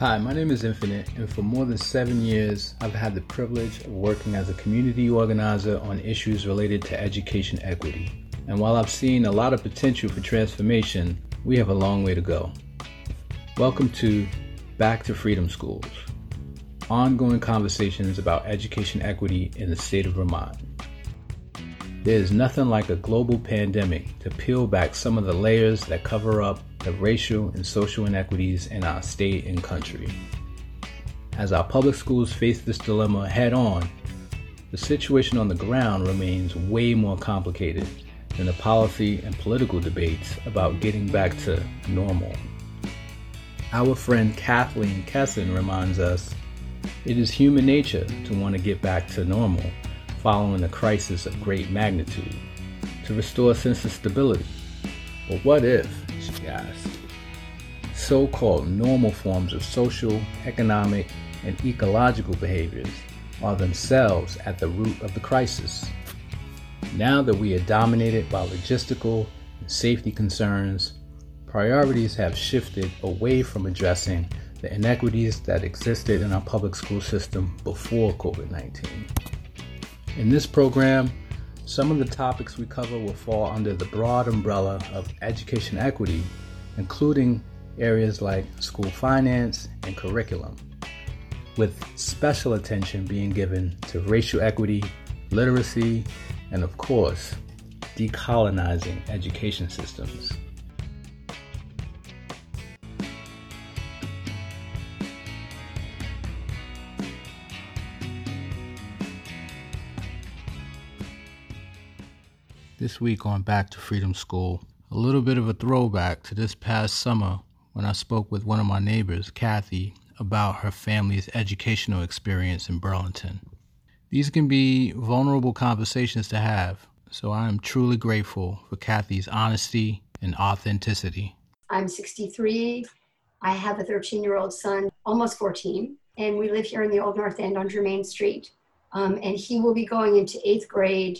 Hi, my name is Infinite, and for more than seven years, I've had the privilege of working as a community organizer on issues related to education equity. And while I've seen a lot of potential for transformation, we have a long way to go. Welcome to Back to Freedom Schools ongoing conversations about education equity in the state of Vermont. There is nothing like a global pandemic to peel back some of the layers that cover up the racial and social inequities in our state and country. As our public schools face this dilemma head on, the situation on the ground remains way more complicated than the policy and political debates about getting back to normal. Our friend Kathleen Kesson reminds us it is human nature to want to get back to normal following a crisis of great magnitude, to restore a sense of stability. But what if, asks, so called normal forms of social, economic, and ecological behaviors are themselves at the root of the crisis? Now that we are dominated by logistical and safety concerns, priorities have shifted away from addressing the inequities that existed in our public school system before COVID 19. In this program, some of the topics we cover will fall under the broad umbrella of education equity, including areas like school finance and curriculum, with special attention being given to racial equity, literacy, and of course, decolonizing education systems. This week on Back to Freedom School, a little bit of a throwback to this past summer when I spoke with one of my neighbors, Kathy, about her family's educational experience in Burlington. These can be vulnerable conversations to have, so I am truly grateful for Kathy's honesty and authenticity. I'm 63. I have a 13 year old son, almost 14, and we live here in the Old North End on Germain Street. Um, and he will be going into eighth grade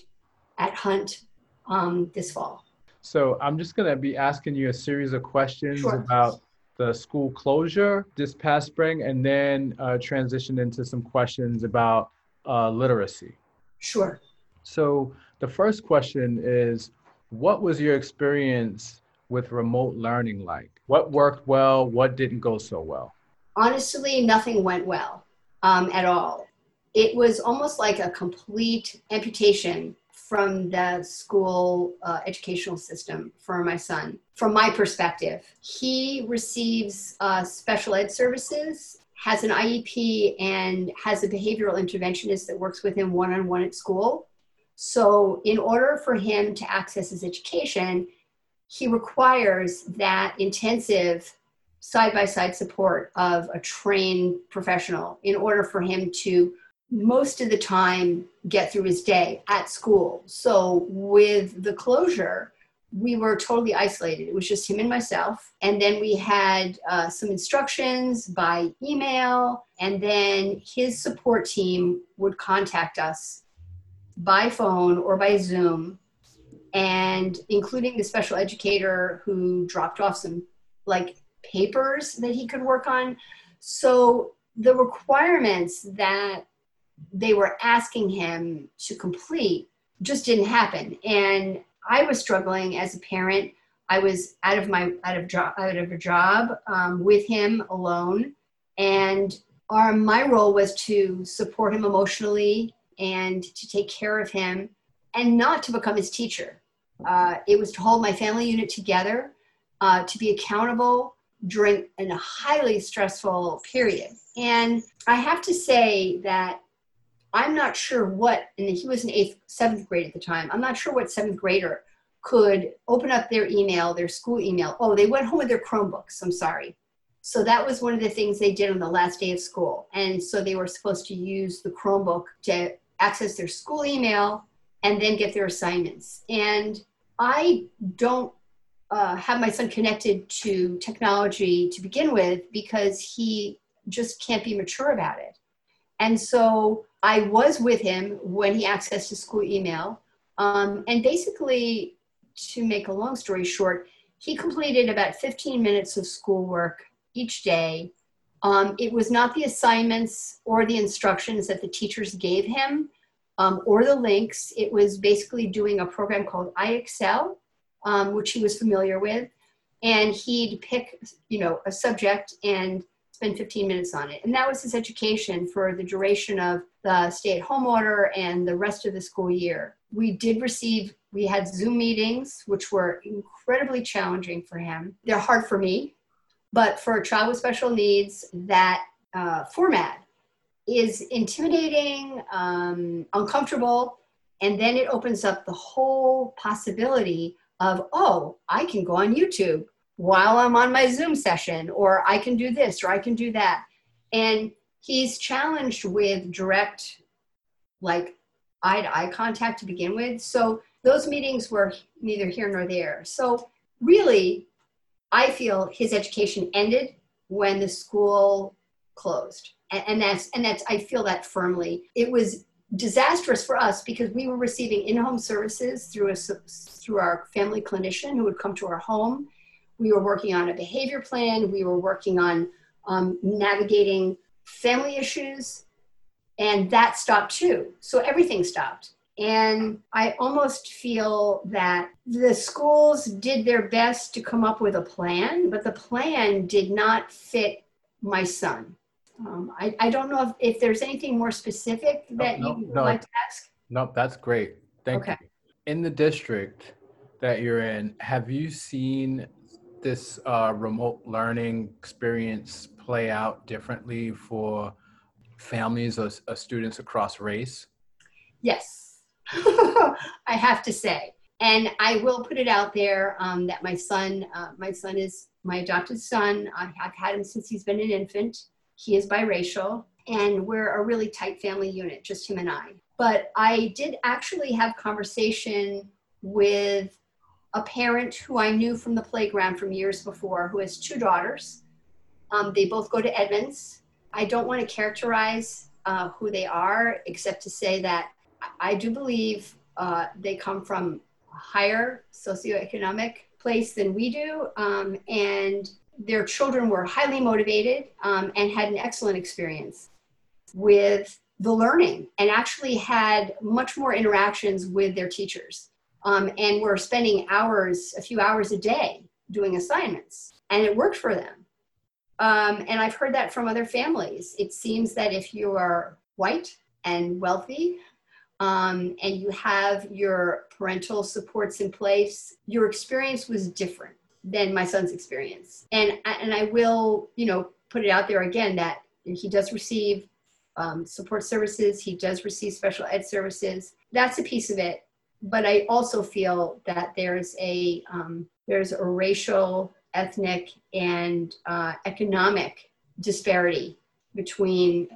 at Hunt um, this fall. So I'm just going to be asking you a series of questions Sure. about the school closure this past spring and then uh, transition into some questions about uh, literacy. Sure. So the first question is What was your experience with remote learning like? What worked well? What didn't go so well? Honestly, nothing went well um, at all. It was almost like a complete amputation from the school uh, educational system for my son. From my perspective, he receives uh, special ed services, has an IEP, and has a behavioral interventionist that works with him one on one at school. So, in order for him to access his education, he requires that intensive side by side support of a trained professional in order for him to most of the time get through his day at school. So with the closure, we were totally isolated. It was just him and myself. And then we had uh, some instructions by email, and then his support team would contact us by phone or by Zoom, and including the special educator who dropped off some like papers that he could work on. So the requirements that they were asking him to complete just didn't happen. And I was struggling as a parent. I was out of my out of job out of a job um, with him alone, and our my role was to support him emotionally and to take care of him, and not to become his teacher. Uh, it was to hold my family unit together, uh, to be accountable during a highly stressful period. And I have to say that I'm not sure what, and he was in eighth, seventh grade at the time. I'm not sure what seventh grader could open up their email, their school email. Oh, they went home with their Chromebooks. I'm sorry. So that was one of the things they did on the last day of school. And so they were supposed to use the Chromebook to access their school email and then get their assignments. And I don't uh, have my son connected to technology to begin with because he just can't be mature about it. And so I was with him when he accessed his school email. Um, and basically, to make a long story short, he completed about 15 minutes of schoolwork each day Um, it was not the assignments or the instructions that the teachers gave him um, or the links. It was basically doing a program called IXL, um, which he was familiar with. And he'd pick, you know, a subject and spend 15 minutes on it. And that was his education for the duration of the stay at home order and the rest of the school year. We did receive, we had Zoom meetings, which were incredibly challenging for him. They're hard for me, but for a child with special needs, that uh, format is intimidating, um, uncomfortable, and then it opens up the whole possibility of, oh, I can go on YouTube while I'm on my Zoom session, or I can do this, or I can do that. And he's challenged with direct, like, eye to eye contact to begin with. So those meetings were neither here nor there. So, really, I feel his education ended when the school closed. And, and that's, and that's, I feel that firmly. It was disastrous for us because we were receiving in-home services through a, through our family clinician who would come to our home we were working on a behavior plan. We were working on um, navigating family issues, and that stopped too. So everything stopped. And I almost feel that the schools did their best to come up with a plan, but the plan did not fit my son. Um, I, I don't know if, if there's anything more specific that no, you would no, like to ask. No, that's great. Thank okay. you. In the district that you're in, have you seen this uh, remote learning experience play out differently for families or, or students across race? Yes, I have to say. And I will put it out there um, that my son, uh, my son is my adopted son. I've had him since he's been an infant. He is biracial, and we're a really tight family unit, just him and I. But I did actually have conversation with a parent who I knew from the playground from years before who has two daughters. Um, they both go to Edmunds. I don't want to characterize uh, who they are except to say that I do believe uh, they come from a higher socioeconomic place than we do. Um, and their children were highly motivated um, and had an excellent experience with the learning and actually had much more interactions with their teachers um, and were spending hours, a few hours a day doing assignments, and it worked for them. Um, and I've heard that from other families. It seems that if you are white and wealthy, um, and you have your parental supports in place, your experience was different than my son's experience. And and I will, you know, put it out there again that he does receive um, support services. He does receive special ed services. That's a piece of it but I also feel that there's a um, there's a racial, ethnic, and uh, economic disparity between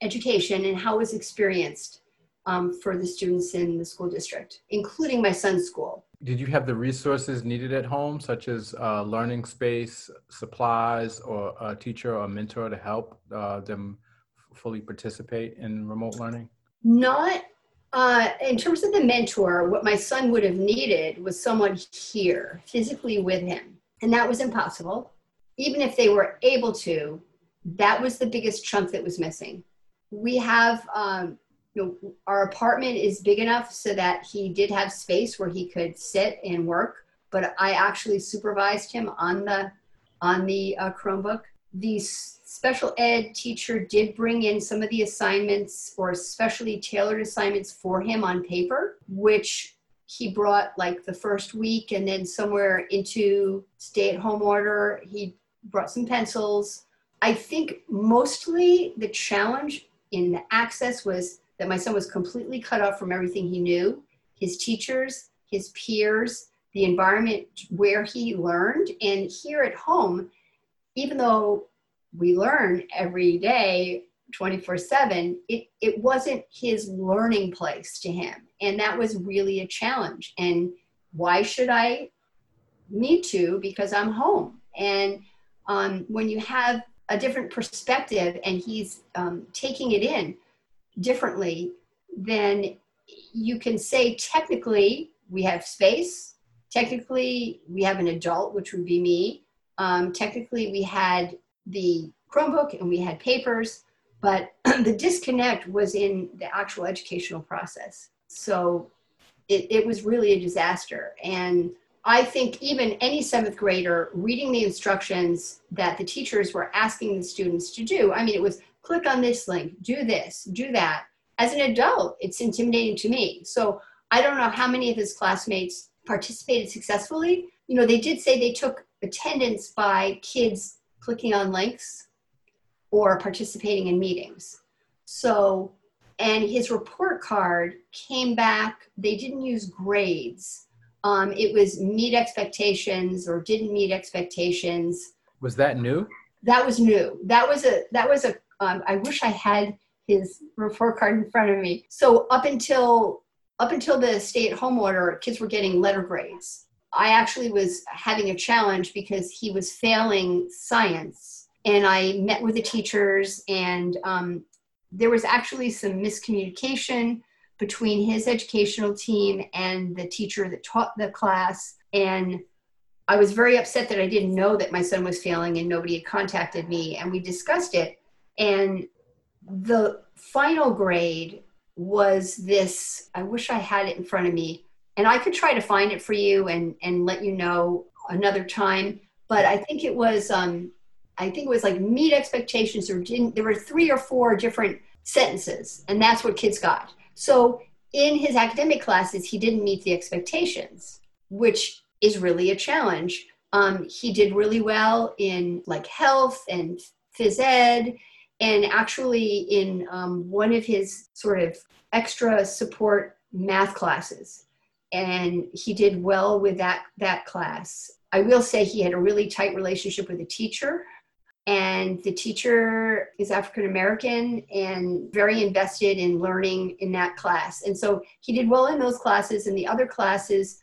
education and how it's experienced um, for the students in the school district, including my son's school. Did you have the resources needed at home, such as uh, learning space, supplies, or a teacher or a mentor to help uh, them fully participate in remote learning? Not uh, in terms of the mentor, what my son would have needed was someone here, physically with him. And that was impossible. Even if they were able to, that was the biggest chunk that was missing. We have, um, you know, our apartment is big enough so that he did have space where he could sit and work. But I actually supervised him on the on the uh, Chromebook. These special ed teacher did bring in some of the assignments or specially tailored assignments for him on paper, which he brought like the first week and then somewhere into stay at home order, he brought some pencils. I think mostly the challenge in the access was that my son was completely cut off from everything he knew his teachers, his peers, the environment where he learned. And here at home, even though we learn every day 24 7 it, it wasn't his learning place to him. And that was really a challenge. And why should i need to? Because i'm home. And um, when you have a different perspective and he's um, taking it in differently then you can say technically we have space. Technically we have an adult which would be me. Um, technically we had the Chromebook and we had papers, but the disconnect was in the actual educational process. So it, it was really a disaster. And I think even any seventh grader reading the instructions that the teachers were asking the students to do, I mean, it was click on this link, do this, do that. As an adult, it's intimidating to me. So I don't know how many of his classmates participated successfully. You know, they did say they took attendance by kids clicking on links or participating in meetings. So, and his report card came back, they didn't use grades. Um, it was meet expectations or didn't meet expectations. Was that new? That was new. That was a, that was a. Um, I wish I had his report card in front of me. So up until, up until the stay at home order, kids were getting letter grades. I actually was having a challenge because he was failing science and I met with the teachers, and um, there was actually some miscommunication between his educational team and the teacher that taught the class. And I was very upset that I didn't know that my son was failing and nobody had contacted me. And we discussed it. And the final grade was this I wish I had it in front of me. And I could try to find it for you and, and let you know another time. But I think it was um, I think it was like meet expectations or there were three or four different sentences, and that's what kids got. So in his academic classes, he didn't meet the expectations, which is really a challenge. Um, he did really well in like health and phys ed, and actually in um, one of his sort of extra support math classes. And he did well with that, that class. I will say he had a really tight relationship with a teacher and the teacher is African American and very invested in learning in that class. And so he did well in those classes. And the other classes,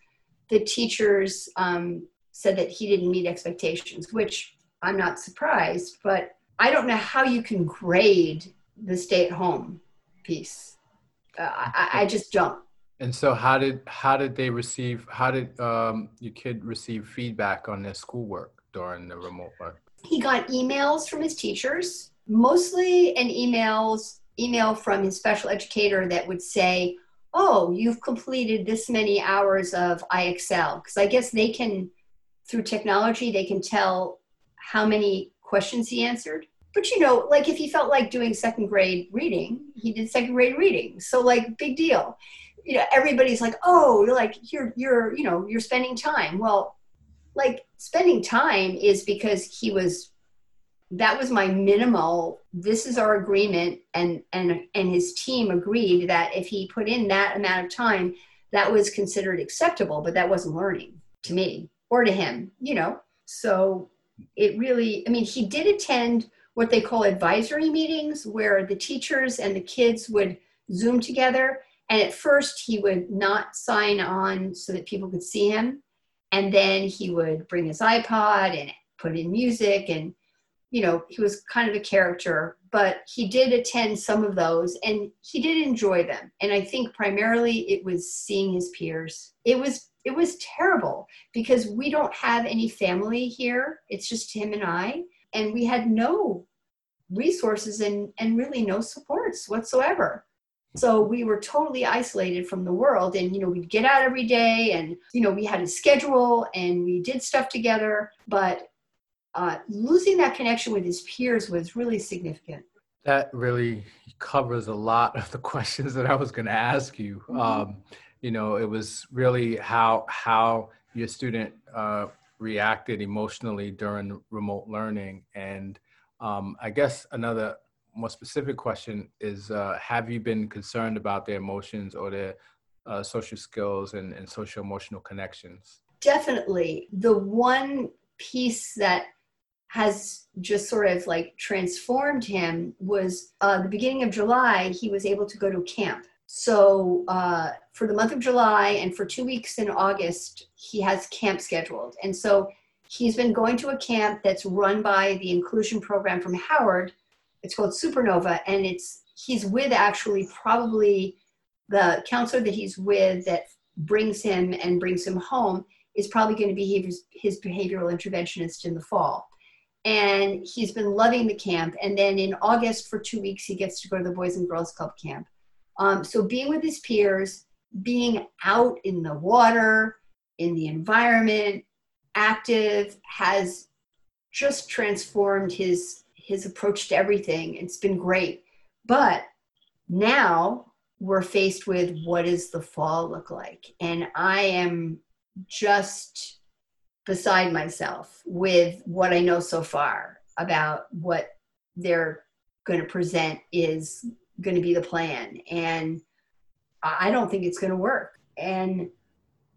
the teachers um, said that he didn't meet expectations, which I'm not surprised. But I don't know how you can grade the stay at home piece. Uh, I, I just don't. And so, how did how did they receive? How did um, your kid receive feedback on their schoolwork during the remote work? he got emails from his teachers, mostly an emails email from his special educator that would say, "Oh, you've completed this many hours of IXL," because I guess they can, through technology, they can tell how many questions he answered. But you know, like if he felt like doing second grade reading, he did second grade reading. So like, big deal. You know, everybody's like, "Oh, you're like you're you're you know you're spending time." Well, like spending time is because he was that was my minimal this is our agreement and and and his team agreed that if he put in that amount of time that was considered acceptable but that wasn't learning to me or to him you know so it really i mean he did attend what they call advisory meetings where the teachers and the kids would zoom together and at first he would not sign on so that people could see him. And then he would bring his iPod and put in music and you know he was kind of a character but he did attend some of those and he did enjoy them. And i think primarily it was seeing his peers. It was it was terrible because we don't have any family here. It's just him and i. And we had no resources and and really no supports whatsoever so we were totally isolated from the world. And, you know, we'd get out every day and, you know, we had a schedule and we did stuff together. But uh, losing that connection with his peers was really significant. That really covers a lot of the questions that I was going to ask you. Mm-hmm. Um, you know, it was really how how your student uh, reacted emotionally during remote learning, and um, I guess another more specific question is uh, have you been concerned about their emotions or their uh, social skills and, and social emotional connections? Definitely. The one piece that has just sort of like transformed him was uh, the beginning of july he was able to go to camp. So uh, for the month of july and for two weeks in august he has camp scheduled. And so he's been going to a camp that's run by the inclusion program from howard it's called Supernova, and it's he's with actually probably the counselor that he's with that brings him and brings him home is probably going to be his, his behavioral interventionist in the fall. and he's been loving the camp. And then in August, for two weeks, he gets to go to the Boys and Girls Club camp. Um, so being with his peers, being out in the water, in the environment, active, has just transformed his his approach to everything. It's been great. But now we're faced with what does the fall look like? And I am just beside myself with what I know so far about what they're going to present is going to be the plan. And I don't think it's going to work. And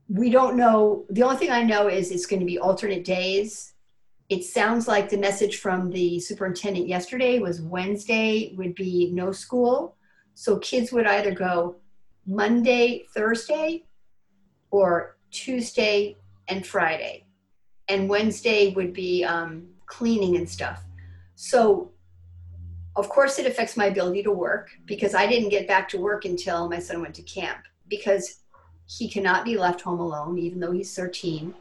we don't know. The only thing I know is it's going to be alternate days. It sounds like the message from the superintendent yesterday was Wednesday would be no school so kids would either go Monday, Thursday, or Tuesday and Friday. And Wednesday would be um, cleaning and stuff. So, of course, it affects my ability to work because I didn't get back to work until my son went to camp because he cannot be left home alone, even though he's 13.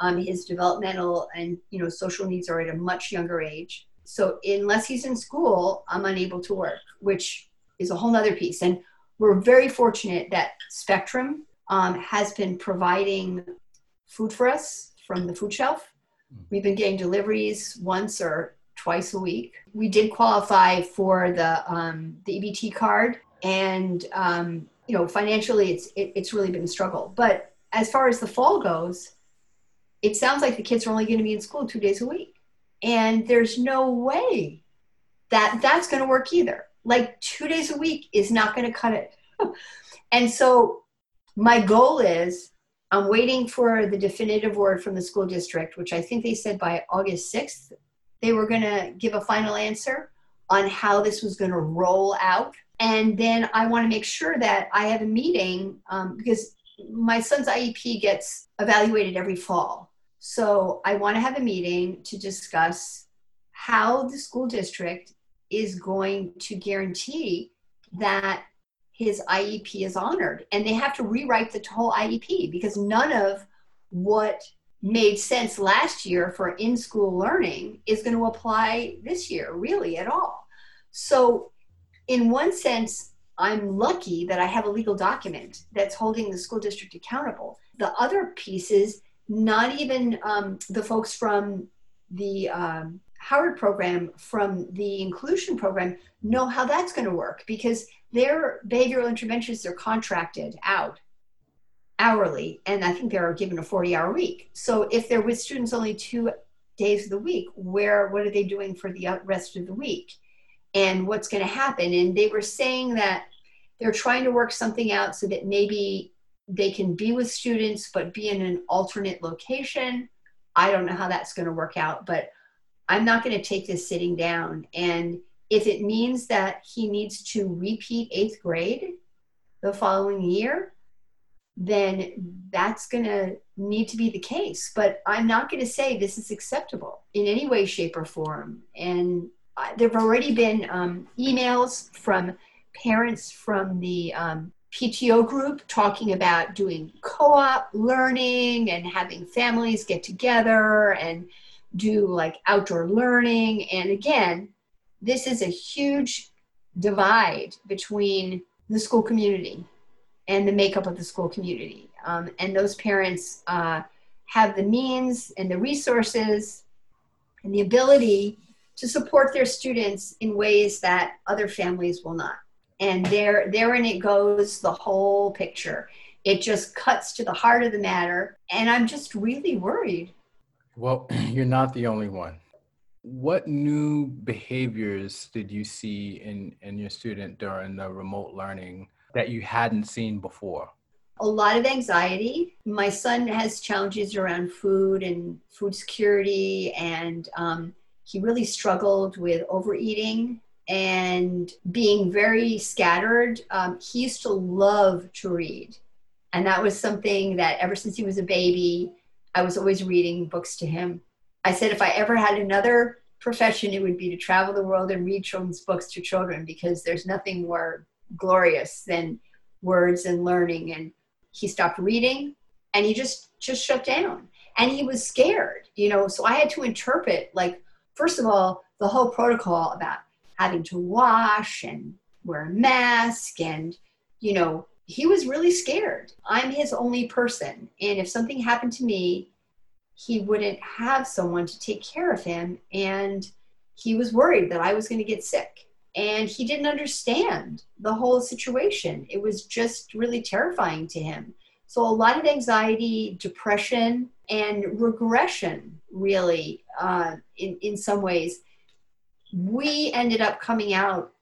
Um, his developmental and you know social needs are at a much younger age. So unless he's in school, I'm unable to work, which is a whole nother piece. And we're very fortunate that Spectrum um, has been providing food for us from the food shelf. We've been getting deliveries once or twice a week. We did qualify for the um, the EBT card, and um, you know financially, it's it, it's really been a struggle. But as far as the fall goes, it sounds like the kids are only going to be in school two days a week, and there's no way that that's going to work either like two days a week is not going to cut it. and so my goal is I'm waiting for the definitive word from the school district, which I think they said by August 6th, they were going to give a final answer on how this was going to roll out. And then I want to make sure that I have a meeting um, because my son's IEP gets evaluated every fall. So I want to have a meeting to discuss how the school district is going to guarantee that his IEP is honored. And they have to rewrite the whole IEP because none of what made sense last year for in school learning is going to apply this year, really, at all. So, in one sense, I'm lucky that I have a legal document that's holding the school district accountable. The other piece is not even um, the folks from the um, Howard program from the inclusion program know how that's going to work because their behavioral interventions are contracted out hourly and I think they're given a 40 hour week. So if they're with students only two days of the week, where what are they doing for the rest of the week? And what's going to happen? And they were saying that they're trying to work something out so that maybe they can be with students but be in an alternate location. I don't know how that's going to work out, but I'm not going to take this sitting down. And if it means that he needs to repeat eighth grade the following year, then that's going to need to be the case. But I'm not going to say this is acceptable in any way, shape, or form. And there have already been um, emails from parents from the um, PTO group talking about doing co op learning and having families get together and do like outdoor learning. And again, this is a huge divide between the school community and the makeup of the school community. Um, and those parents uh, have the means and the resources and the ability to support their students in ways that other families will not. And there, therein it goes the whole picture. It just cuts to the heart of the matter. And I'm just really worried well, you're not the only one. What new behaviors did you see in, in your student during the remote learning that you hadn't seen before? A lot of anxiety. My son has challenges around food and food security, and um, he really struggled with overeating and being very scattered. Um, he used to love to read, and that was something that ever since he was a baby, I was always reading books to him. I said if I ever had another profession, it would be to travel the world and read children's books to children because there's nothing more glorious than words and learning. And he stopped reading and he just just shut down and he was scared you know so i had to interpret like first of all, the whole protocol about having to wash and wear a mask and, you know, he was really scared. I'm his only person. And if something happened to me, he wouldn't have someone to take care of him. And he was worried that I was going to get sick. And he didn't understand the whole situation. It was just really terrifying to him. So, a lot of anxiety, depression, and regression, really, uh, in, in some ways. We ended up coming out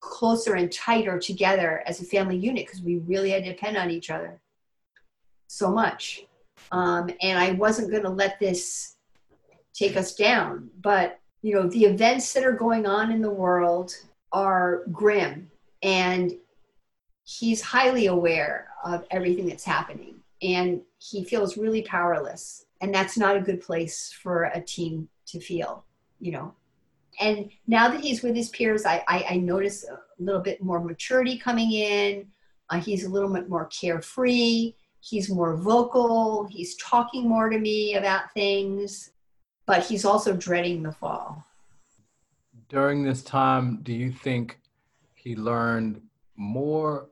closer and tighter together as a family unit because we really had to depend on each other so much. Um, and I wasn't going to let this take us down. But, you know, the events that are going on in the world are grim. And he's highly aware of everything that's happening. And he feels really powerless. And that's not a good place for a team to feel, you know and now that he's with his peers, I, I, I notice a little bit more maturity coming in. Uh, he's a little bit more carefree. He's more vocal. He's talking more to me about things, but he's also dreading the fall. During this time, do you think he learned more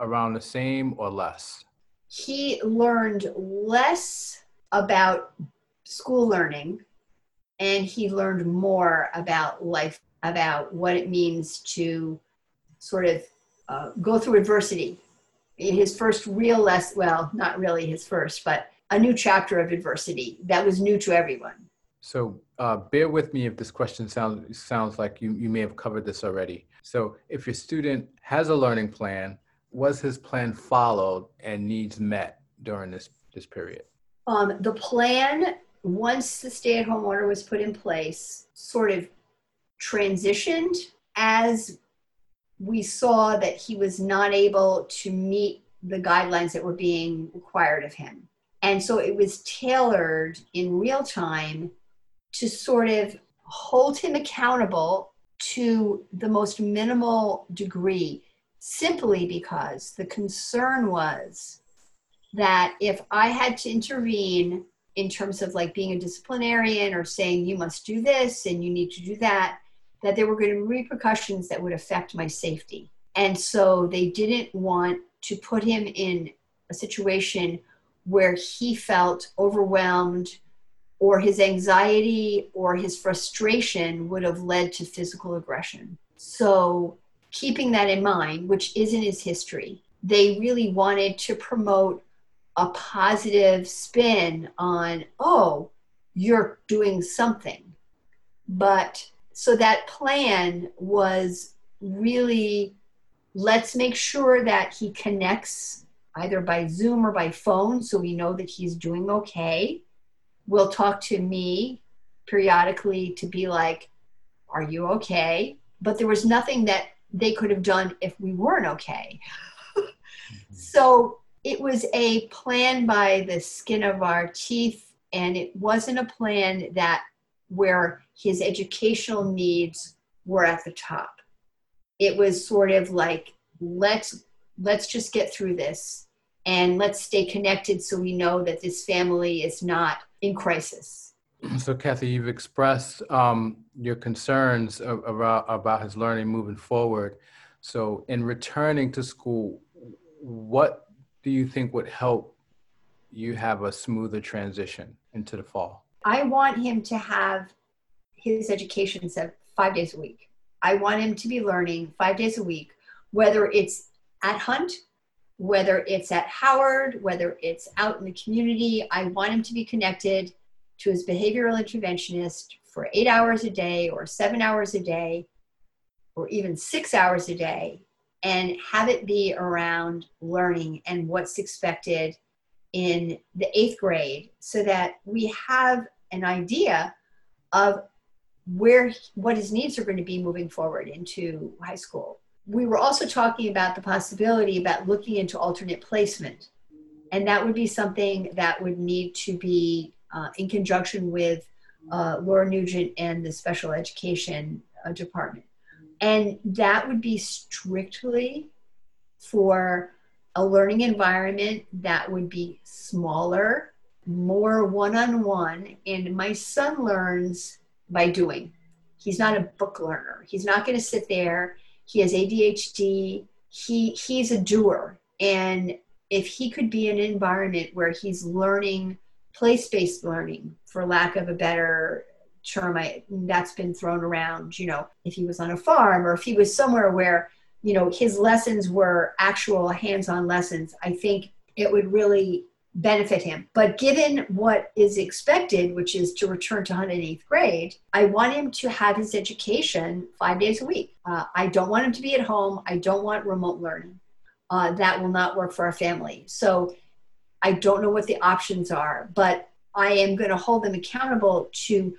around the same or less? He learned less about school learning and he learned more about life, about what it means to sort of uh, go through adversity. In his first real lesson, well, not really his first, but a new chapter of adversity that was new to everyone. So uh, bear with me if this question sounds sounds like you, you may have covered this already. So if your student has a learning plan, was his plan followed and needs met during this this period? Um, the plan once the stay at home order was put in place, sort of transitioned as we saw that he was not able to meet the guidelines that were being required of him. And so it was tailored in real time to sort of hold him accountable to the most minimal degree, simply because the concern was that if I had to intervene in terms of like being a disciplinarian or saying you must do this and you need to do that that there were going to be repercussions that would affect my safety. And so they didn't want to put him in a situation where he felt overwhelmed or his anxiety or his frustration would have led to physical aggression. So keeping that in mind which isn't his history they really wanted to promote a positive spin on, oh, you're doing something. But so that plan was really let's make sure that he connects either by Zoom or by phone so we know that he's doing okay. We'll talk to me periodically to be like, Are you okay? But there was nothing that they could have done if we weren't okay. so it was a plan by the skin of our teeth, and it wasn't a plan that where his educational needs were at the top. It was sort of like let's let's just get through this and let's stay connected so we know that this family is not in crisis. So, Kathy, you've expressed um, your concerns about, about his learning moving forward. So, in returning to school, what do you think would help you have a smoother transition into the fall? I want him to have his education set five days a week. I want him to be learning five days a week, whether it's at Hunt, whether it's at Howard, whether it's out in the community. I want him to be connected to his behavioral interventionist for eight hours a day or seven hours a day or even six hours a day and have it be around learning and what's expected in the eighth grade so that we have an idea of where what his needs are going to be moving forward into high school. We were also talking about the possibility about looking into alternate placement. And that would be something that would need to be uh, in conjunction with uh, laura nugent and the special education uh, department and that would be strictly for a learning environment that would be smaller, more one on one. And my son learns by doing. He's not a book learner. He's not going to sit there. He has ADHD. He he's a doer. And if he could be in an environment where he's learning place-based learning, for lack of a better term, I, that's been thrown around. You know, if he was on a farm or if he was somewhere where you know his lessons were actual hands-on lessons, I think it would really benefit him. But given what is expected, which is to return to 108th grade, I want him to have his education five days a week. Uh, I don't want him to be at home. I don't want remote learning. Uh, that will not work for our family. So I don't know what the options are, but I am going to hold them accountable to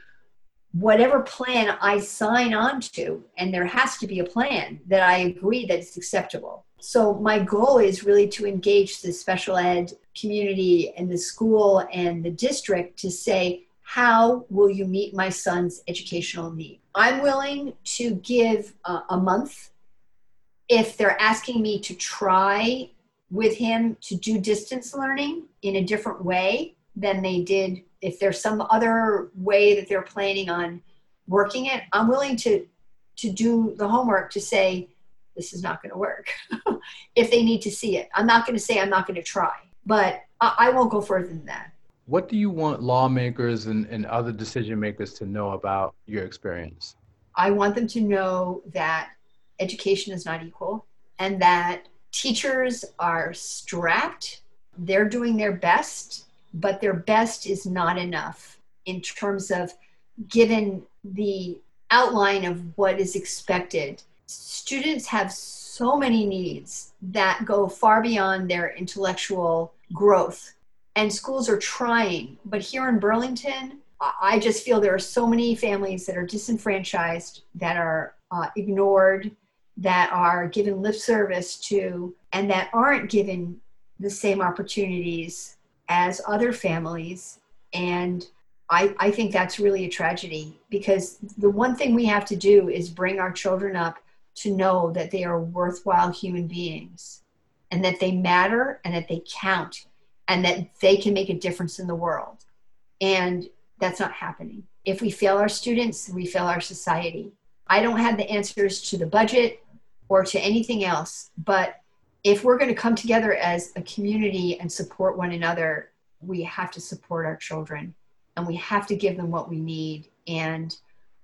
whatever plan I sign on to. And there has to be a plan that I agree that it's acceptable. So my goal is really to engage the special ed community and the school and the district to say, how will you meet my son's educational need? I'm willing to give a month if they're asking me to try with him to do distance learning in a different way than they did if there's some other way that they're planning on working it i'm willing to to do the homework to say this is not going to work if they need to see it. I'm not going to say I'm not going to try, but I, I, won't go further than that. What do you want lawmakers and, and other decision makers to know about your experience? I want them to know that education is not equal and that teachers are strapped. They're doing their best, but their best is not enough in terms of given the outline of what is expected students have so many needs that go far beyond their intellectual growth. And schools are trying. But here in Burlington, I just feel there are so many families that are disenfranchised, that are uh, ignored, that are given lip service to, and that aren't given the same opportunities as other families. And I, I think that's really a tragedy because the one thing we have to do is bring our children up to know that they are worthwhile human beings and that they matter and that they count and that they can make a difference in the world. And that's not happening. If we fail our students, we fail our society. I don't have the answers to the budget or to anything else, but if we're going to come together as a community and support one another, we have to support our children and we have to give them what we need. And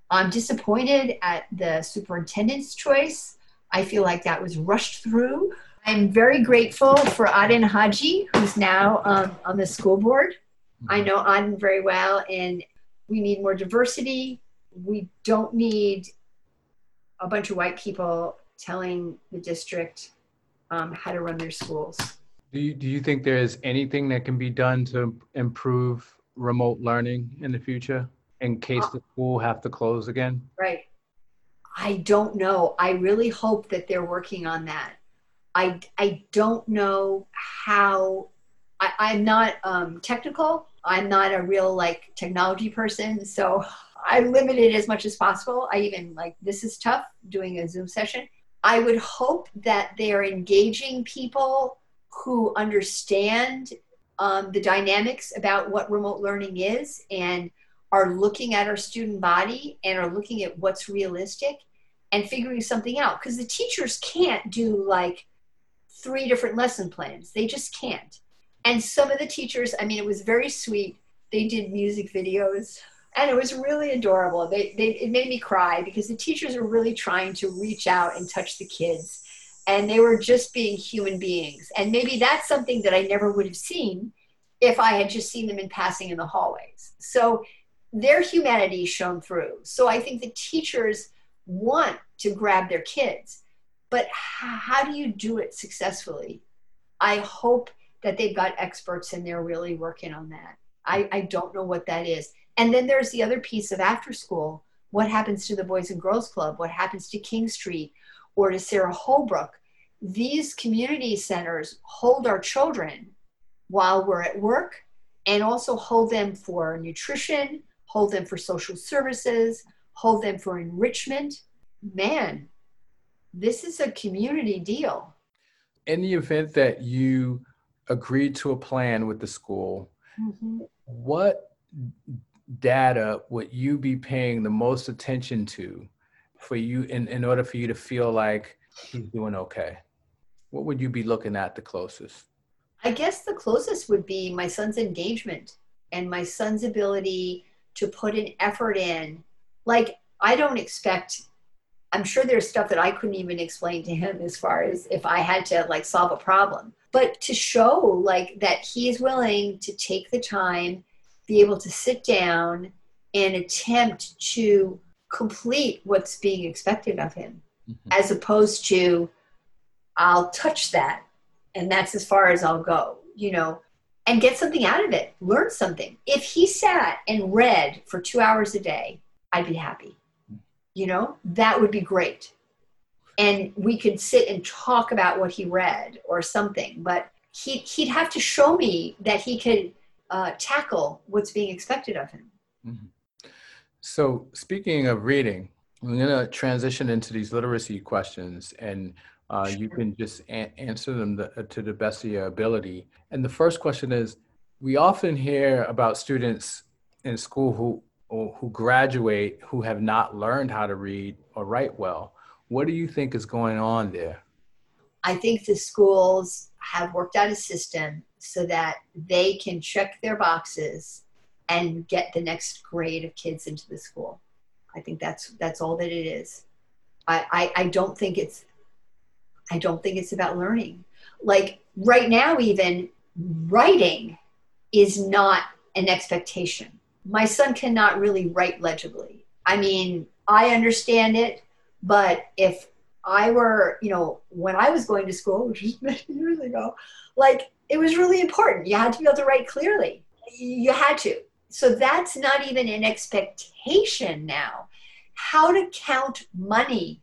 I'm disappointed at the superintendent's choice. I feel like that was rushed through. I'm very grateful for Aden Haji, who's now um, on the school board. I know Aden very well, and we need more diversity. We don't need a bunch of white people telling the district um, how to run their schools. Do you, do you think there is anything that can be done to improve remote learning in the future? in case the school have to close again? Right. I don't know. I really hope that they're working on that. I, I don't know how. I, I'm not um, technical. I'm not a real like technology person, so I limit it as much as possible. I even like this is tough doing a Zoom session. I would hope that they're engaging people who understand um, the dynamics about what remote learning is and are looking at our student body and are looking at what's realistic and figuring something out. Because the teachers can't do like three different lesson plans. They just can't. And some of the teachers i mean it was very sweet. They did music videos and it was really adorable they, they it made me cry because the teachers were really trying to reach out and touch the kids and they were just being human beings and maybe that's something that i never would have seen if i had just seen them in passing in the hallways so their humanity shone through. So I think the teachers want to grab their kids, but how do you do it successfully? I hope that they've got experts and they're really working on that. I, I don't know what that is. And then there's the other piece of after school. What happens to the Boys and Girls Club? What happens to King Street or to Sara Holbrook? These community centers hold our children while we're at work and also hold them for nutrition, hold them for social services, hold them for enrichment. Man, this is a community deal. In the event that you agreed to a plan with the school, mm-hmm. what data would you be paying the most attention to for you in, in order for you to feel like he's doing okay? What would you be looking at the closest? I guess the closest would be my son's engagement and my son's ability to put an effort in. Like, I don't expect, I'm sure there's stuff that I couldn't even explain to him as far as if I had to like solve a problem. But to show like that he's willing to take the time, be able to sit down and attempt to complete what's being expected of him, mm-hmm. as opposed to, I'll touch that and that's as far as I'll go, you know, and get something out of it, learn something. If he sat and read for two hours a day, I'd be happy. You know, that would be great. And we could sit and talk about what he read or something, but he, he'd have to show me that he could uh, tackle what's being expected of him. Mm-hmm. So, speaking of reading, I'm going to transition into these literacy questions. And uh, you can just a- answer them the, uh, to the best of your ability. And the first question is we often hear about students in school who, who graduate who have not learned how to read or write well. What do you think is going on there? I think the schools have worked out a system so that they can check their boxes and get the next grade of kids into the school. I think that's that's all that it is. I, I, I don't think it's I don't think it's about learning. Like right now, even writing is not an expectation. My son cannot really write legibly. I mean, I understand it, but if I were, you know, when I was going to school, which was many years ago, like it was really important. You had to be able to write clearly. You had to. So that's not even an expectation now. How to count money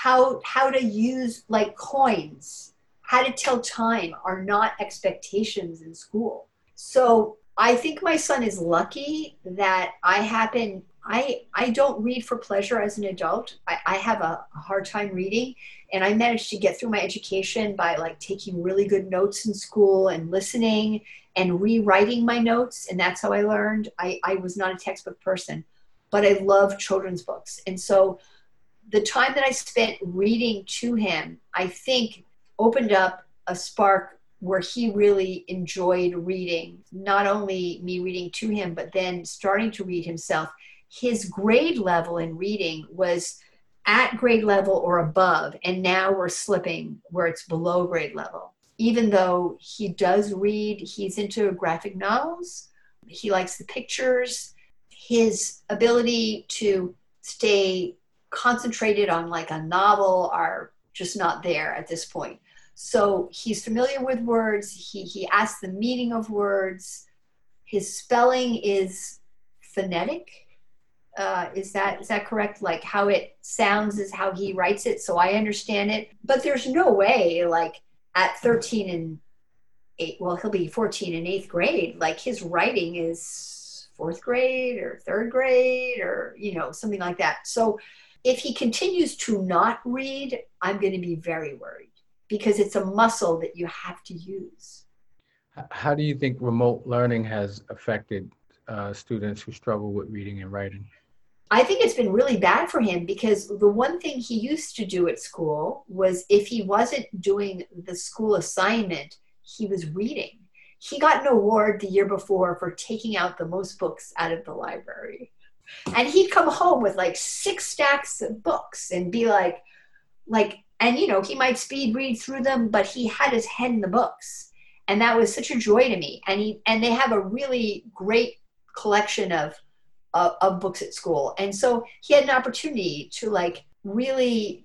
how how to use like coins how to tell time are not expectations in school so i think my son is lucky that i happen i i don't read for pleasure as an adult. I, I have a, hard time reading and i managed to get through my education by like taking really good notes in school and listening and rewriting my notes and that's how i learned. I, I was not a textbook person but i love children's books. And so the time that I spent reading to him, I think opened up a spark where he really enjoyed reading, not only me reading to him, but then starting to read himself. His grade level in reading was at grade level or above, and now we're slipping where it's below grade level. Even though he does read, he's into graphic novels, he likes the pictures. His ability to stay concentrated on like a novel are just not there at this point. So he's familiar with words. He he asks the meaning of words. His spelling is phonetic. Uh, is that is that correct? Like how it sounds is how he writes it, so I understand it. But there's no way, like at 13 and eight, well, he'll be 14 in eighth grade. Like his writing is fourth grade or third grade or you know something like that. So if he continues to not read, I'm going to be very worried because it's a muscle that you have to use. How do you think remote learning has affected uh, students who struggle with reading and writing? I think it's been really bad for him because the one thing he used to do at school was if he wasn't doing the school assignment, he was reading. He got an award the year before for taking out the most books out of the library. And he'd come home with like six stacks of books and be like like and you know he might speed read through them but he had his head in the books. And that was such a joy to me. And he and they have a really great collection of uh, of books at school and so he had an opportunity to like really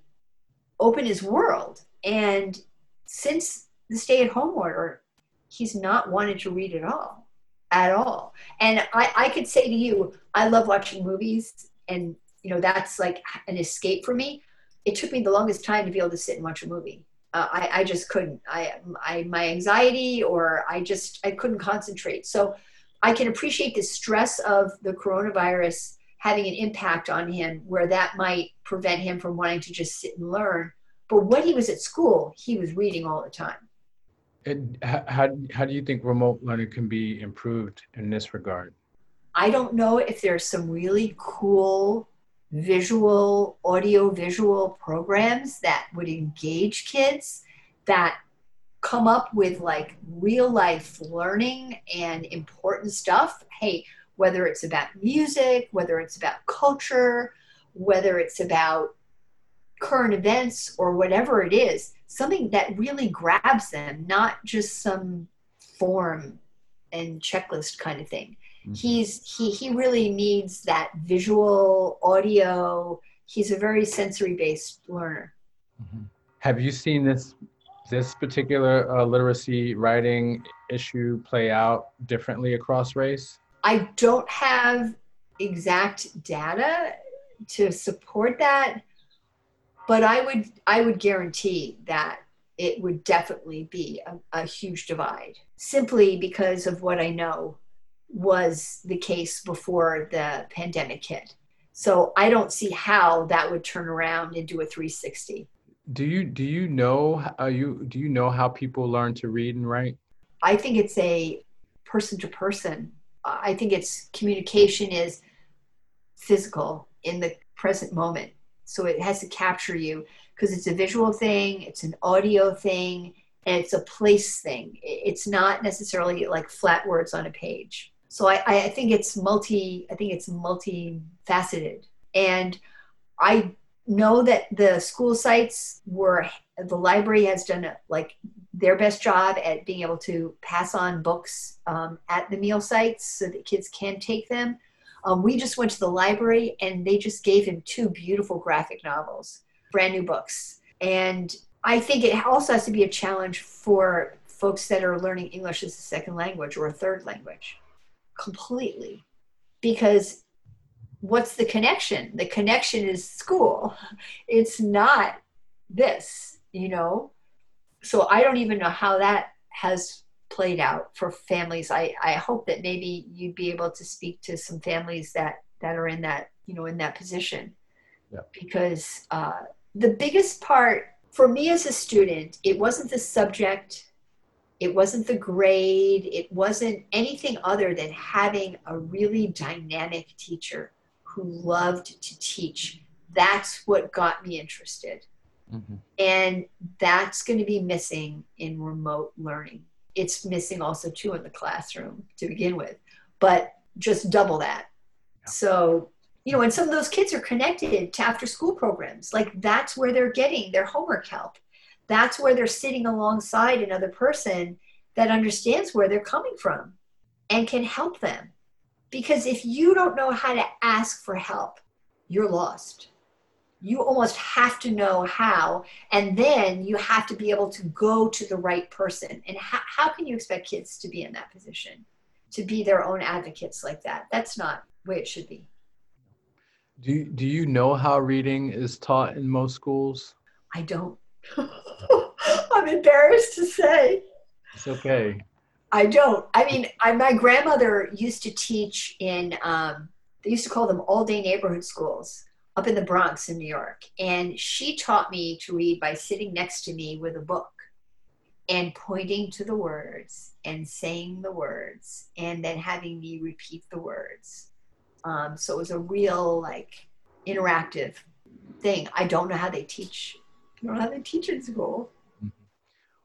open his world and since the stay at home order he's not wanted to read at all at all. And I, I could say to you, I love watching movies, and you know that's like an escape for me. It took me the longest time to be able to sit and watch a movie. Uh, I, I just couldn't. I, I, my anxiety, or I just, I couldn't concentrate. So, I can appreciate the stress of the coronavirus having an impact on him, where that might prevent him from wanting to just sit and learn. But when he was at school, he was reading all the time. And how, how do you think remote learning can be improved in this regard? I don't know if there's some really cool visual, audio visual programs that would engage kids that come up with like real life learning and important stuff. Hey, whether it's about music, whether it's about culture, whether it's about current events or whatever it is, something that really grabs them, not just some form and checklist kind of thing. Mm-hmm. He's he he really needs that visual, audio. He's a very sensory based learner. Mm-hmm. Have you seen this this particular uh, literacy writing issue play out differently across race? I don't have exact data to support that, but I would I would guarantee that it would definitely be a, a huge divide simply because of what I know was the case before the pandemic hit. So I don't see how that would turn around into a 360. Do you do you know how you do you know how people learn to read and write? I think it's a person to person. I think it's communication is physical in the present moment. So it has to capture you because it's a visual thing, it's an audio thing, and it's a place thing. It's not necessarily like flat words on a page. So I, I think it's multi. I think it's multifaceted, and I know that the school sites were the library has done a, like their best job at being able to pass on books um, at the meal sites so that kids can take them. Um, we just went to the library and they just gave him two beautiful graphic novels, brand new books. And I think it also has to be a challenge for folks that are learning English as a second language or a third language completely because what's the connection? The connection is school. It's not this, you know? So I don't even know how that has played out for families. I, I hope that maybe you'd be able to speak to some families that, that are in that, you know, in that position. Yeah. Because uh, the biggest part for me as a student, it wasn't the subject, it wasn't the grade, it wasn't anything other than having a really dynamic teacher who loved to teach. That's what got me interested. Mm-hmm. And that's going to be missing in remote learning. It's missing also too in the classroom to begin with, but just double that. Yeah. So, you know, and some of those kids are connected to after school programs. Like that's where they're getting their homework help. That's where they're sitting alongside another person that understands where they're coming from and can help them. Because if you don't know how to ask for help, you're lost. You almost have to know how, and then you have to be able to go to the right person. And how, how can you expect kids to be in that position, to be their own advocates like that? That's not the way it should be. Do, do you know how reading is taught in most schools? I don't. I'm embarrassed to say. It's okay. I don't. I mean, I, my grandmother used to teach in, um, they used to call them all day neighborhood schools up in the Bronx in New York. And she taught me to read by sitting next to me with a book and pointing to the words and saying the words and then having me repeat the words. Um, so it was a real, like, interactive thing. I don't know how they teach. I don't know how they teach in school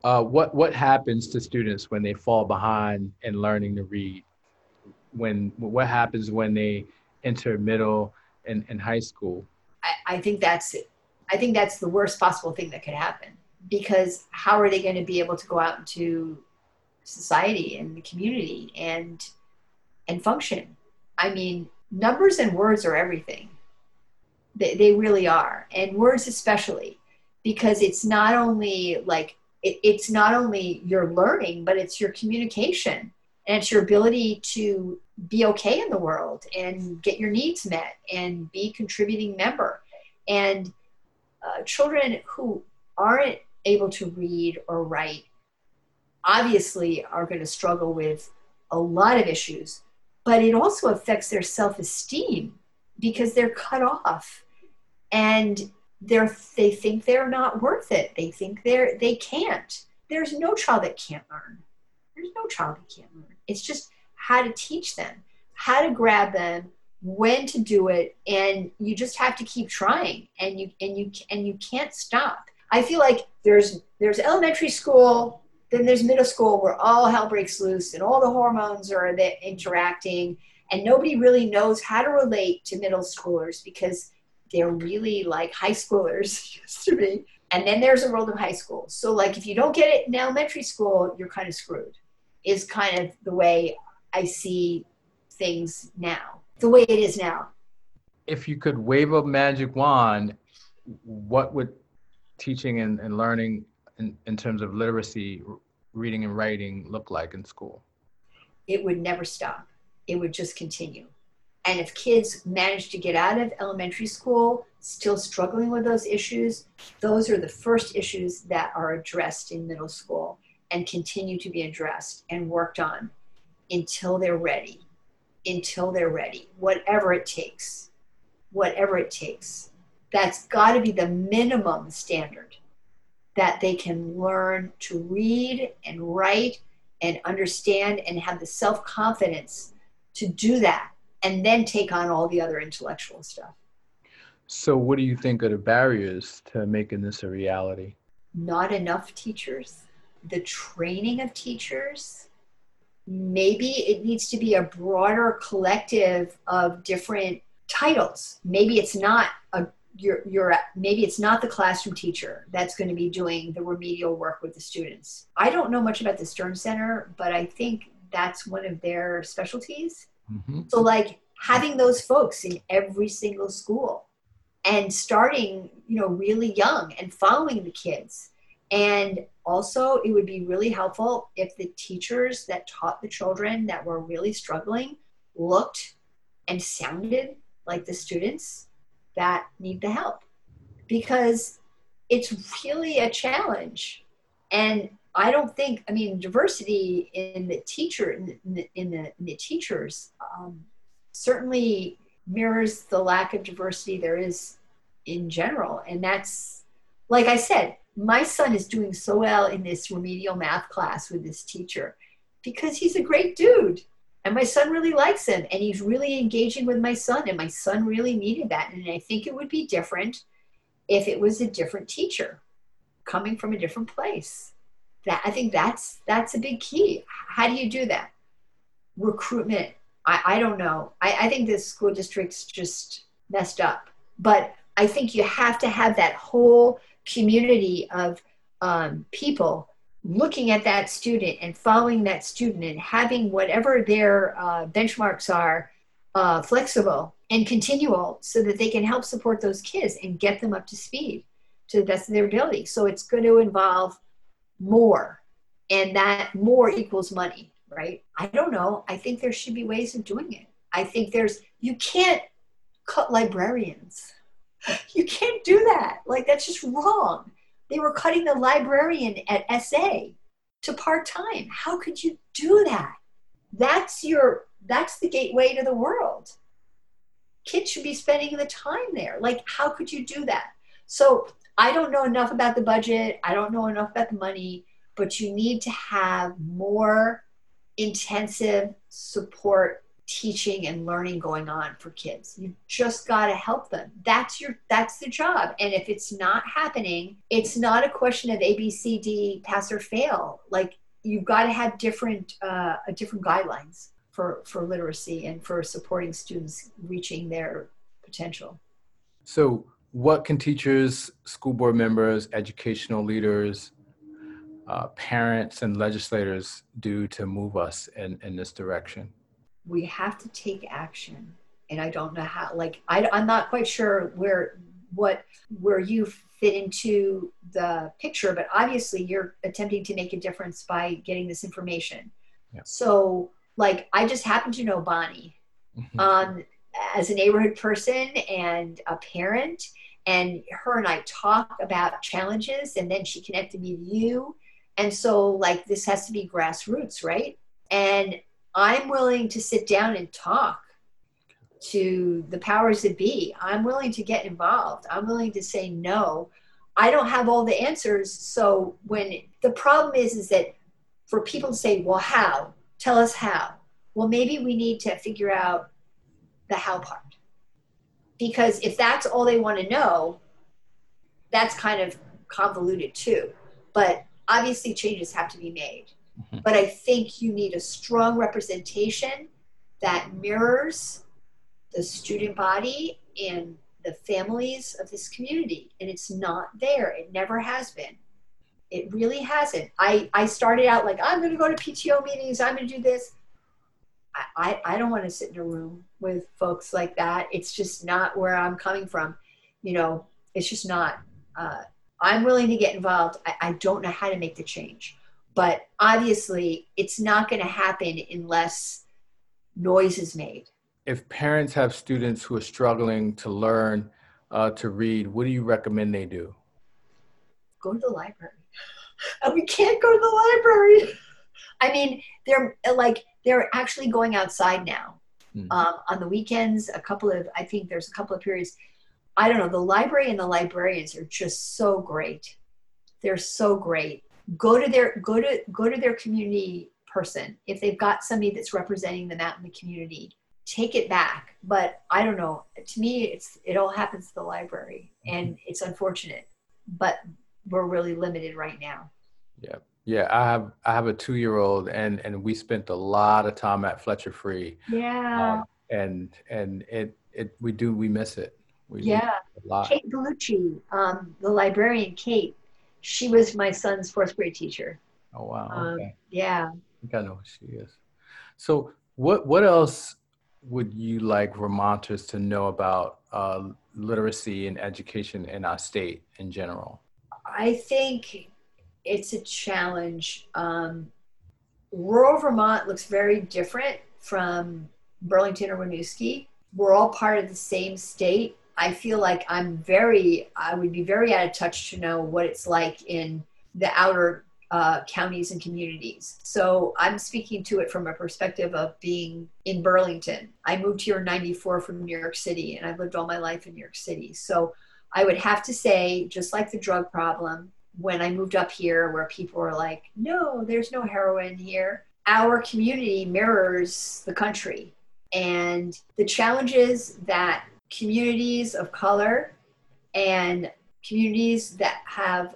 uh, what what happens to students when they fall behind in learning to read? When what happens when they enter middle and, and high school? I, I think that's. I think that's the worst possible thing that could happen because how are they going to be able to go out into society and the community and and function? I mean, numbers and words are everything. They, they really are, and words especially, because it's not only like it, it's not only your learning, but it's your communication and it's your ability to be okay in the world and get your needs met and be contributing member. And uh, children who aren't able to read or write obviously are going to struggle with a lot of issues, but it also affects their self esteem because they're cut off. And they're they think they're not worth it. They think they're they can't. There's no child that can't learn. There's no child that can't learn. It's just how to teach them how to grab them, when to do it, and you just have to keep trying and you and you and you can't stop. I feel like there's there's elementary school, then there's middle school where all hell breaks loose and all the hormones are interacting and nobody really knows how to relate to middle schoolers because they're really like high schoolers used to be. And then there's a world of high school. So like if you don't get it in elementary school you're kind of screwed is kind of the way i see things now the way it is now. If you could wave a magic wand what would teaching and, and learning in, in terms of literacy reading and writing look like in school? It would never stop. It would just continue and if kids manage to get out of elementary school still struggling with those issues, those are the first issues that are addressed in middle school and continue to be addressed and worked on until they're ready. Until they're ready, whatever it takes. Whatever it takes. That's got to be the minimum standard that they can learn to read and write and understand and have the self confidence to do that and then take on all the other intellectual stuff. So, what do you think are the barriers to making this a reality? Not enough teachers, the training of teachers. Maybe it needs to be a broader collective of different titles. Maybe it's not a you're, you're maybe it's not the classroom teacher that's going to be doing the remedial work with the students. I don't know much about the Stern Center, but I think that's one of their specialties Mm-hmm. So, like having those folks in every single school and starting, you know, really young and following the kids. And also, it would be really helpful if the teachers that taught the children that were really struggling looked and sounded like the students that need the help because it's really a challenge. And I don't think, I mean, diversity in the teacher, in the, in the, in the teachers, um, certainly mirrors the lack of diversity there is in general. And that's, like I said, my son is doing so well in this remedial math class with this teacher because he's a great dude. And my son really likes him and he's really engaging with my son. And my son really needed that. And I think it would be different if it was a different teacher coming from a different place that i think that's that's a big key. How do you do that? Recruitment. I, I don't know. I, I think the school districts just messed up. But i think you have to have that whole community of um, people looking at that student and following that student and having whatever their uh, benchmarks are uh, flexible and continual so that they can help support those kids and get them up to speed to the best of their ability. So it's going to involve more and that more equals money right? I don't know. I think there should be ways of doing it. I think there's you can't cut librarians. You can't do that. Like that's just wrong. They were cutting the librarian at sa to part-time. How could you do that? That's your that's the gateway to the world. Kids should be spending the time there. Like how could you do that? So I don't know enough about the budget. I don't know enough about the money, but you need to have more intensive support teaching and learning going on for kids. You just got to help them. That's your that's the job. And if it's not happening, it's not a question of ABCD pass or fail. Like you've got to have different uh, different guidelines for for literacy and for supporting students reaching their potential. So what can teachers, school board members, educational leaders, uh, parents, and legislators do to move us in, in this direction? We have to take action. And I don't know how, like, I, I'm not quite sure where, what, where you fit into the picture, but obviously you're attempting to make a difference by getting this information. Yeah. So, like, I just happen to know Bonnie. Mm-hmm. Um, as a neighborhood person and a parent and her and I talk about challenges and then she connected me to you. And so like this has to be grassroots, right? And I'm willing to sit down and talk to the powers that be. I'm willing to get involved. I'm willing to say no. I don't have all the answers. So when the problem is is that for people to say, "Well, how? Tell us how." well, maybe we need to figure out the how part. Because if that's all they want to know, that's kind of convoluted too. But obviously, changes have to be made. Mm-hmm. But I think you need a strong representation that mirrors the student body and the families of this community. And it's not there, it never has been. It really hasn't. I, I started out like, I'm going to go to PTO meetings, I'm going to do this. I, I, I don't want to sit in a room with folks like that. It's just not where I'm coming from. You know, it's just not. Uh, I'm willing to get involved. I, I don't know how to make the change. But obviously, it's not going to happen unless noise is made. If parents have students who are struggling to learn uh, to read, what do you recommend they do? Go to the library. And we can't go to the library. I mean, they're like they're actually going outside now. Mm-hmm. Um, on the weekends, a couple of I think there's a couple of periods. I don't know. The library and the librarians are just so great. They're so great. Go to their go to go to their community person if they've got somebody that's representing them out in the community. Take it back. But I don't know. To me, it's it all happens to the library, mm-hmm. and it's unfortunate. But we're really limited right now. Yeah. Yeah, I have I have a two year old and and we spent a lot of time at Fletcher Free. Yeah. Um, and and it it we do we miss it. We yeah. a lot. Kate Bellucci, um, the librarian Kate, she was my son's fourth grade teacher. Oh wow. Um, okay. Yeah. I think I know who she is. So what what else would you like Vermonters to know about uh, literacy and education in our state in general? I think it's a challenge. Um, rural Vermont looks very different from Burlington or Winooski. We're all part of the same state. I feel like I'm very, I would be very out of touch to know what it's like in the outer uh, counties and communities. So I'm speaking to it from a perspective of being in Burlington. I moved here in 94 from New York City and I've lived all my life in New York City. So I would have to say, just like the drug problem, when I moved up here, where people were like, no, there's no heroin here, our community mirrors the country. And the challenges that communities of color and communities that have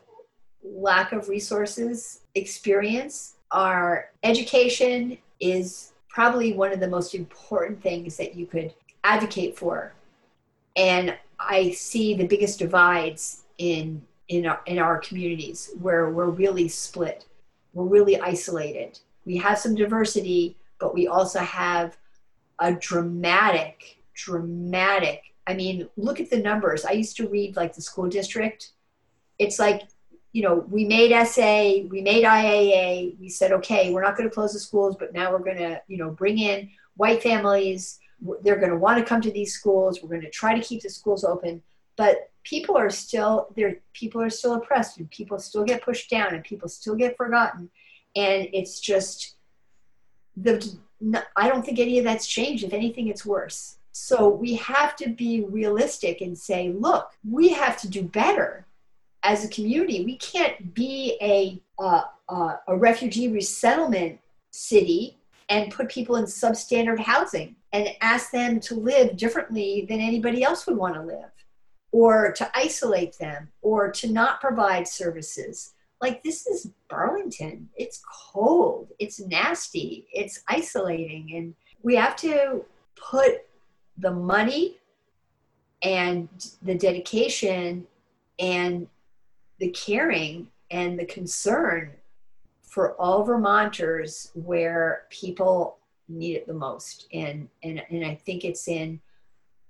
lack of resources experience are education is probably one of the most important things that you could advocate for. And I see the biggest divides in in our, in our communities where we're really split. We're really isolated. We have some diversity, but we also have a dramatic, dramatic. I mean, look at the numbers. I used to read like the school district. It's like, you know, we made SA, we made IAA. We said, okay, we're not going to close the schools, but now we're going to, you know, bring in white families. They're going to want to come to these schools. We're going to try to keep the schools open. But people are still there people are still oppressed and people still get pushed down and people still get forgotten. And it's just the i don't think any of that's changed. If anything it's worse. So we have to be realistic and say look we have to do better as a community. We can't be a a refugee resettlement city and put people in substandard housing and ask them to live differently than anybody else would want to live or to isolate them or to not provide services. Like this is Burlington. It's cold, it's nasty, it's isolating. And we have to put the money and the dedication and the caring and the concern for all Vermonters where people need it the most. And, and, and I think it's in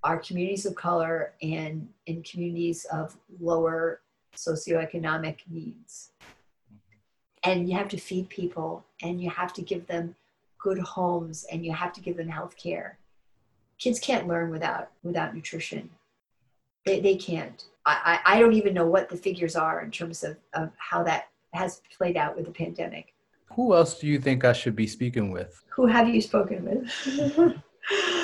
our communities of color and in communities of lower socioeconomic needs. And you have to feed people and you have to give them good homes and you have to give them health care. Kids can't learn without without nutrition. They, they can't. I, I don't even know what the figures are in terms of, of how that has played out with the pandemic. Who else do you think I should be speaking with? Who have you spoken with?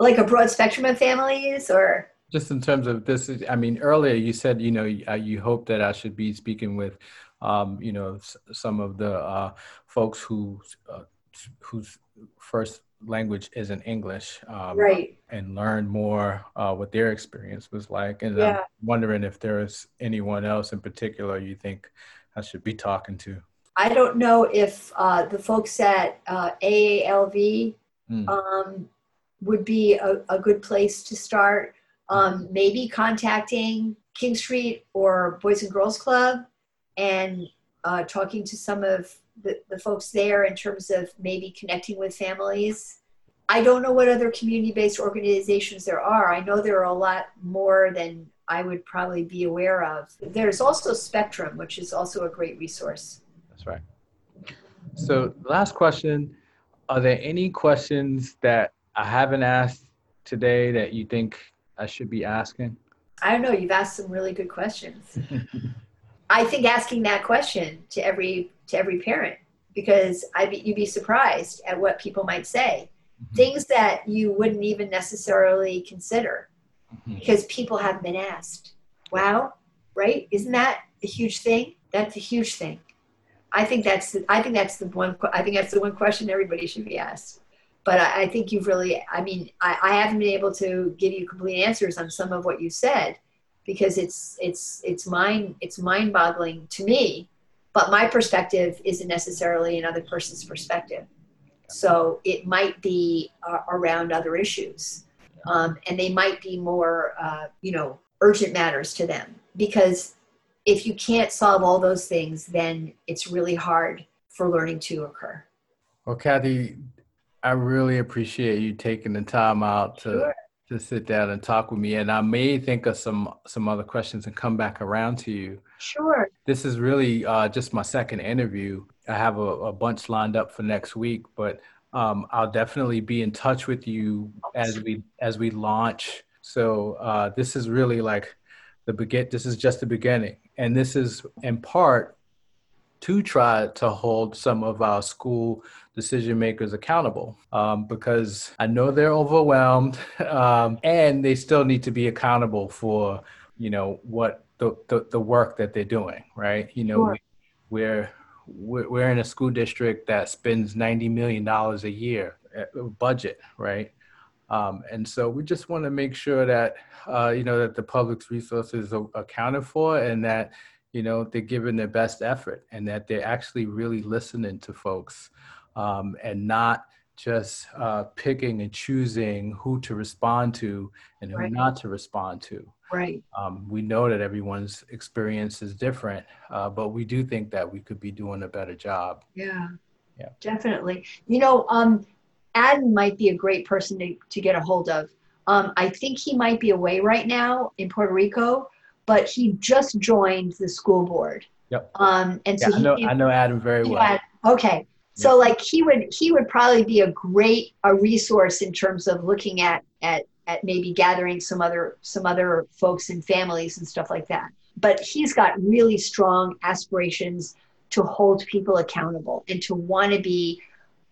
like a broad spectrum of families or just in terms of this i mean earlier you said you know you, uh, you hope that i should be speaking with um, you know s- some of the uh, folks who uh, whose first language isn't English, um, right? And learn more uh, what their experience was like. And yeah. I'm wondering if there is anyone else in particular you think I should be talking to. I don't know if uh, the folks at uh, AALV mm. um, would be a, a, good place to start. Um, maybe contacting King Street or Boys and Girls Club and uh, talking to some of the, the folks there in terms of maybe connecting with families. I don't know what other community based organizations there are. I know there are a lot more than I would probably be aware of. There's also Spectrum, which is also a great resource. That's right. So, last question Are there any questions that I haven't asked today that you think I should be asking? I don't know. You've asked some really good questions. I think asking that question to every to every parent because I be, you'd be surprised at what people might say, mm-hmm. things that you wouldn't even necessarily consider mm-hmm. because people haven't been asked. Wow, right? Isn't that a huge thing? That's a huge thing. I think that's the, I think that's the one I think that's the one question everybody should be asked. But I, I think you've really I mean I, I haven't been able to give you complete answers on some of what you said because it's it's it's mind it's mind boggling to me but my perspective isn't necessarily another person's perspective. So it might be uh, around other issues um, and they might be more uh, you know urgent matters to them because if you can't solve all those things then it's really hard for learning to occur. Well kathy i really appreciate you taking the time out to sure. to sit down and talk with me and i may think of some some other questions and come back around to you. Sure. This is really uh, just my second interview. I have a, a, bunch lined up for next week but um, i'll definitely be in touch with you as we as we launch. So uh, this is really like the begin this is just the beginning and this is in part to try to hold some of our school decision makers accountable um, because I know they're overwhelmed um, and they still need to be accountable for, you know, what the, the, the work that they're doing, right? You know, sure. we, we're, we're in a school district that spends $90 million a year uh, budget, right? Um, and so we just want to make sure that, uh, you know, that the public's resources are accounted for and that, you know, they're giving their best effort and that they're actually really listening to folks um, and not just uh, picking and choosing who to respond to and who right. not to respond to. Right. Um, we know that everyone's experience is different, uh, but we do think that we could be doing a better job. Yeah. Yeah. Definitely. You know, um, Adam might be a great person to, to get a hold of. Um, I think he might be away right now in Puerto Rico, but he just joined the school board. Yep. Um, and so yeah, I know, I know Adam very well. Had, okay. So like he would he would probably be a great a resource in terms of looking at at at maybe gathering some other some other folks and families and stuff like that. But he's got really strong aspirations to hold people accountable and to want to be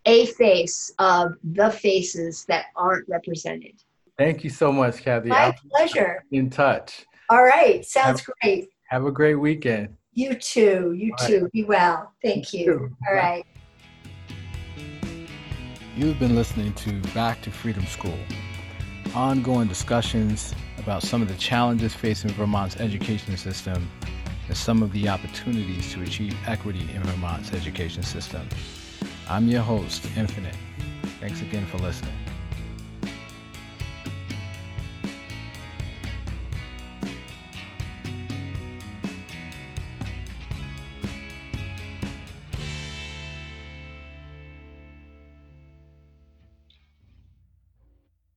a face of the faces that aren't represented. Thank you so much, Kathy. My I'll pleasure. In touch. All right. Sounds have, great. Have a great weekend. You too. You All too. Right. Be well. Thank you. you. All right. You've been listening to Back to Freedom School, ongoing discussions about some of the challenges facing Vermont's education system and some of the opportunities to achieve equity in Vermont's education system. I'm your host, Infinite. Thanks again for listening.